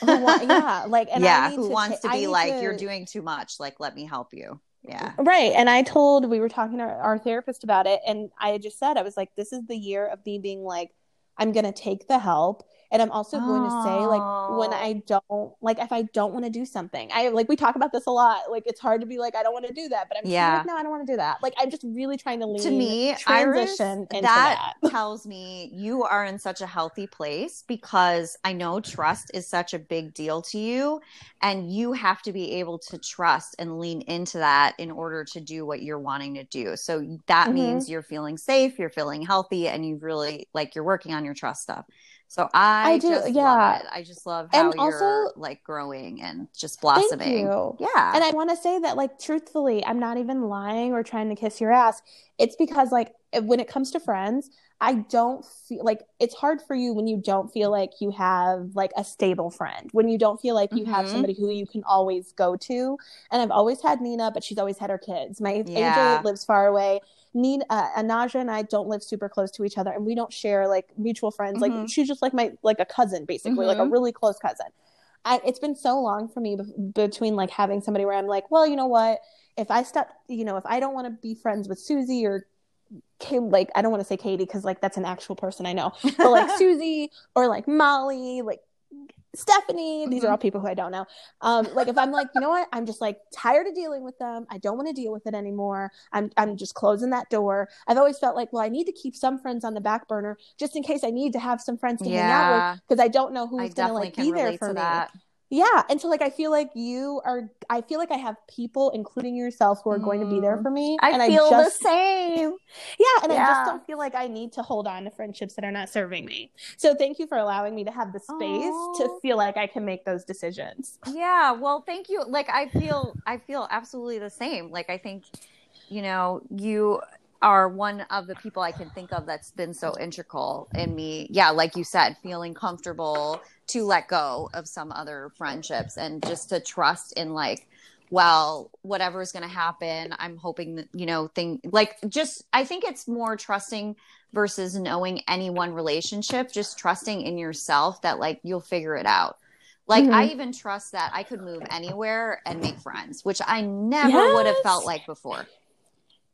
yeah, like yeah, who to wants to be like, to... you're doing too much. Like, let me help you. Yeah. Right. And I told, we were talking to our, our therapist about it. And I just said, I was like, this is the year of me being like, I'm going to take the help and I'm also going to say, like, when I don't, like, if I don't want to do something, I like, we talk about this a lot. Like, it's hard to be like, I don't want to do that, but I'm yeah. like, no, I don't want to do that. Like, I'm just really trying to lean to me, transition Iris, that, that. tells me you are in such a healthy place because I know trust is such a big deal to you. And you have to be able to trust and lean into that in order to do what you're wanting to do. So that mm-hmm. means you're feeling safe, you're feeling healthy, and you really like you're working on your trust stuff. So I, I do, just yeah. I just love how and also, you're like growing and just blossoming. Yeah. And I want to say that, like, truthfully, I'm not even lying or trying to kiss your ass. It's because, like, when it comes to friends, I don't feel like it's hard for you when you don't feel like you have like a stable friend, when you don't feel like you mm-hmm. have somebody who you can always go to. And I've always had Nina, but she's always had her kids. My yeah. AJ lives far away. Nina, uh, Anaja and I don't live super close to each other, and we don't share like mutual friends. Mm-hmm. Like she's just like my like a cousin, basically, mm-hmm. like a mm-hmm. really close cousin. I, it's been so long for me be- between like having somebody where I'm like, well, you know what? If I stop, you know, if I don't want to be friends with Susie or like I don't want to say Katie because like that's an actual person I know, but like Susie or like Molly, like Stephanie, these are all people who I don't know. Um, like if I'm like, you know what, I'm just like tired of dealing with them. I don't want to deal with it anymore. I'm I'm just closing that door. I've always felt like, well, I need to keep some friends on the back burner just in case I need to have some friends to hang out with because I don't know I who's gonna like be there for me. that. Yeah. And so like I feel like you are I feel like I have people, including yourself, who are going to be there Mm. for me. I and feel I just the same. yeah, and I just don't feel like I need to hold on to friendships that are not serving me. So thank you for allowing me to have the space to feel like I can make those decisions. Yeah, well, thank you. Like I feel I feel absolutely the same. Like I think you know, you are one of the people I can think of that's been so integral in me. Yeah, like you said, feeling comfortable to let go of some other friendships and just to trust in like well, whatever is going to happen, I'm hoping that, you know, thing like just I think it's more trusting versus knowing any one relationship, just trusting in yourself that like you'll figure it out. Like Mhm. I even trust that I could move anywhere and make friends, which I never would have felt like before.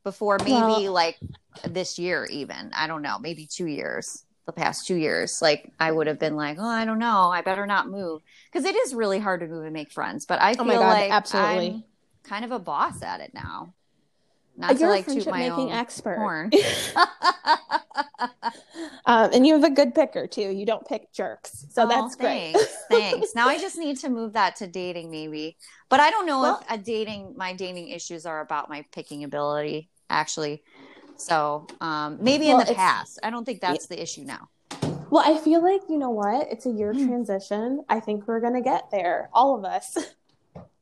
Before maybe Well- like this year even. I don't know, maybe 2 years. The past 2 years, like I would have been like, "Oh, I don't know. I better not move." Cuz it is really hard to move and make friends, but I feel Oh God, like absolutely. I'm kind of a boss at it now. Not to You're like a toot my making own expert. horn. Um, and you have a good picker too. You don't pick jerks. So Oh, that's great. thanks, thanks. Now I just need to move that to dating, maybe. But I don't know Well- if a dating my dating issues are about my picking ability, actually. So um, maybe Well, in the past. I don't think that's the issue now. Well, I feel like, you know what? It's a year Hmm. transition. I think we're going to get there, all of us.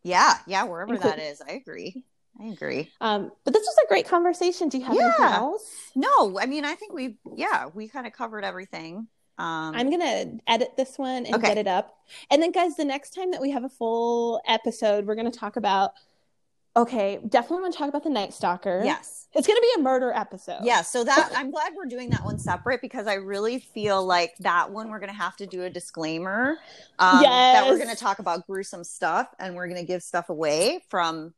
Yeah, yeah, wherever that is, I agree. I agree. Um, but this was a great conversation. Do you have anything Yeah. else? No, I mean, I think we, yeah, we kind of covered everything. Um, I'm gonna edit this one and Okay. get it up. And then, guys, the next time that we have a full episode, we're gonna talk about. Okay, definitely want to talk about the Night Stalker. yes. it's gonna be a murder episode. Yeah, so that I'm glad we're doing that one separate because I really feel like that one we're gonna have to do a disclaimer. Um, That we're gonna talk about gruesome stuff and we're gonna give stuff away from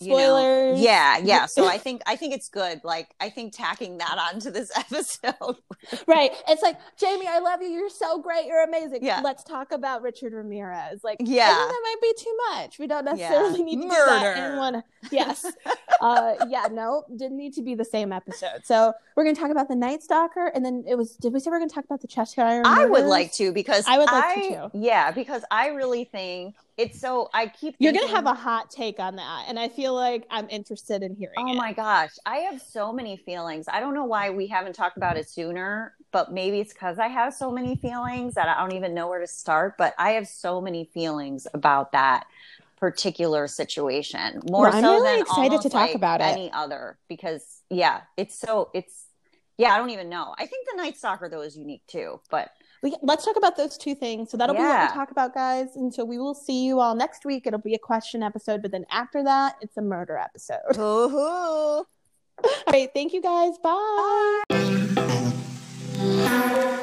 you know- Spoilers. yeah, yeah. So I think I think it's good. Like I think tacking that onto this episode. right. It's like Jamie, I love you. You're so great. You're amazing. Yeah. Let's talk about Richard Ramirez. Like, I Yeah. think that might be too much. We don't necessarily need to do that in Murder. one. Yes. uh, yeah. No, didn't need to be the same episode. So we're gonna talk about the Night Stalker, and then it was. Did we say we're gonna talk about the Cheshire? I would like to because I would like to too. Yeah, because I really think it's so. I keep. You're gonna have a hot take on that, and I feel like I'm interested in hearing Oh it. my gosh, I have so many feelings. I don't know why we haven't talked about it sooner, but maybe it's because I have so many feelings that I don't even know where to start. But I have so many feelings about that particular situation, more Well, I'm so really than excited to talk like, about it. any other. Because yeah, it's so it's yeah, I don't even know. I think the Night Stalker though is unique too, but let's talk about those two things. So that'll be what we talk about, guys. And so we will see you all next week. It'll be a question episode, but then after that, it's a murder episode. all right. Thank you, guys. Bye. Bye.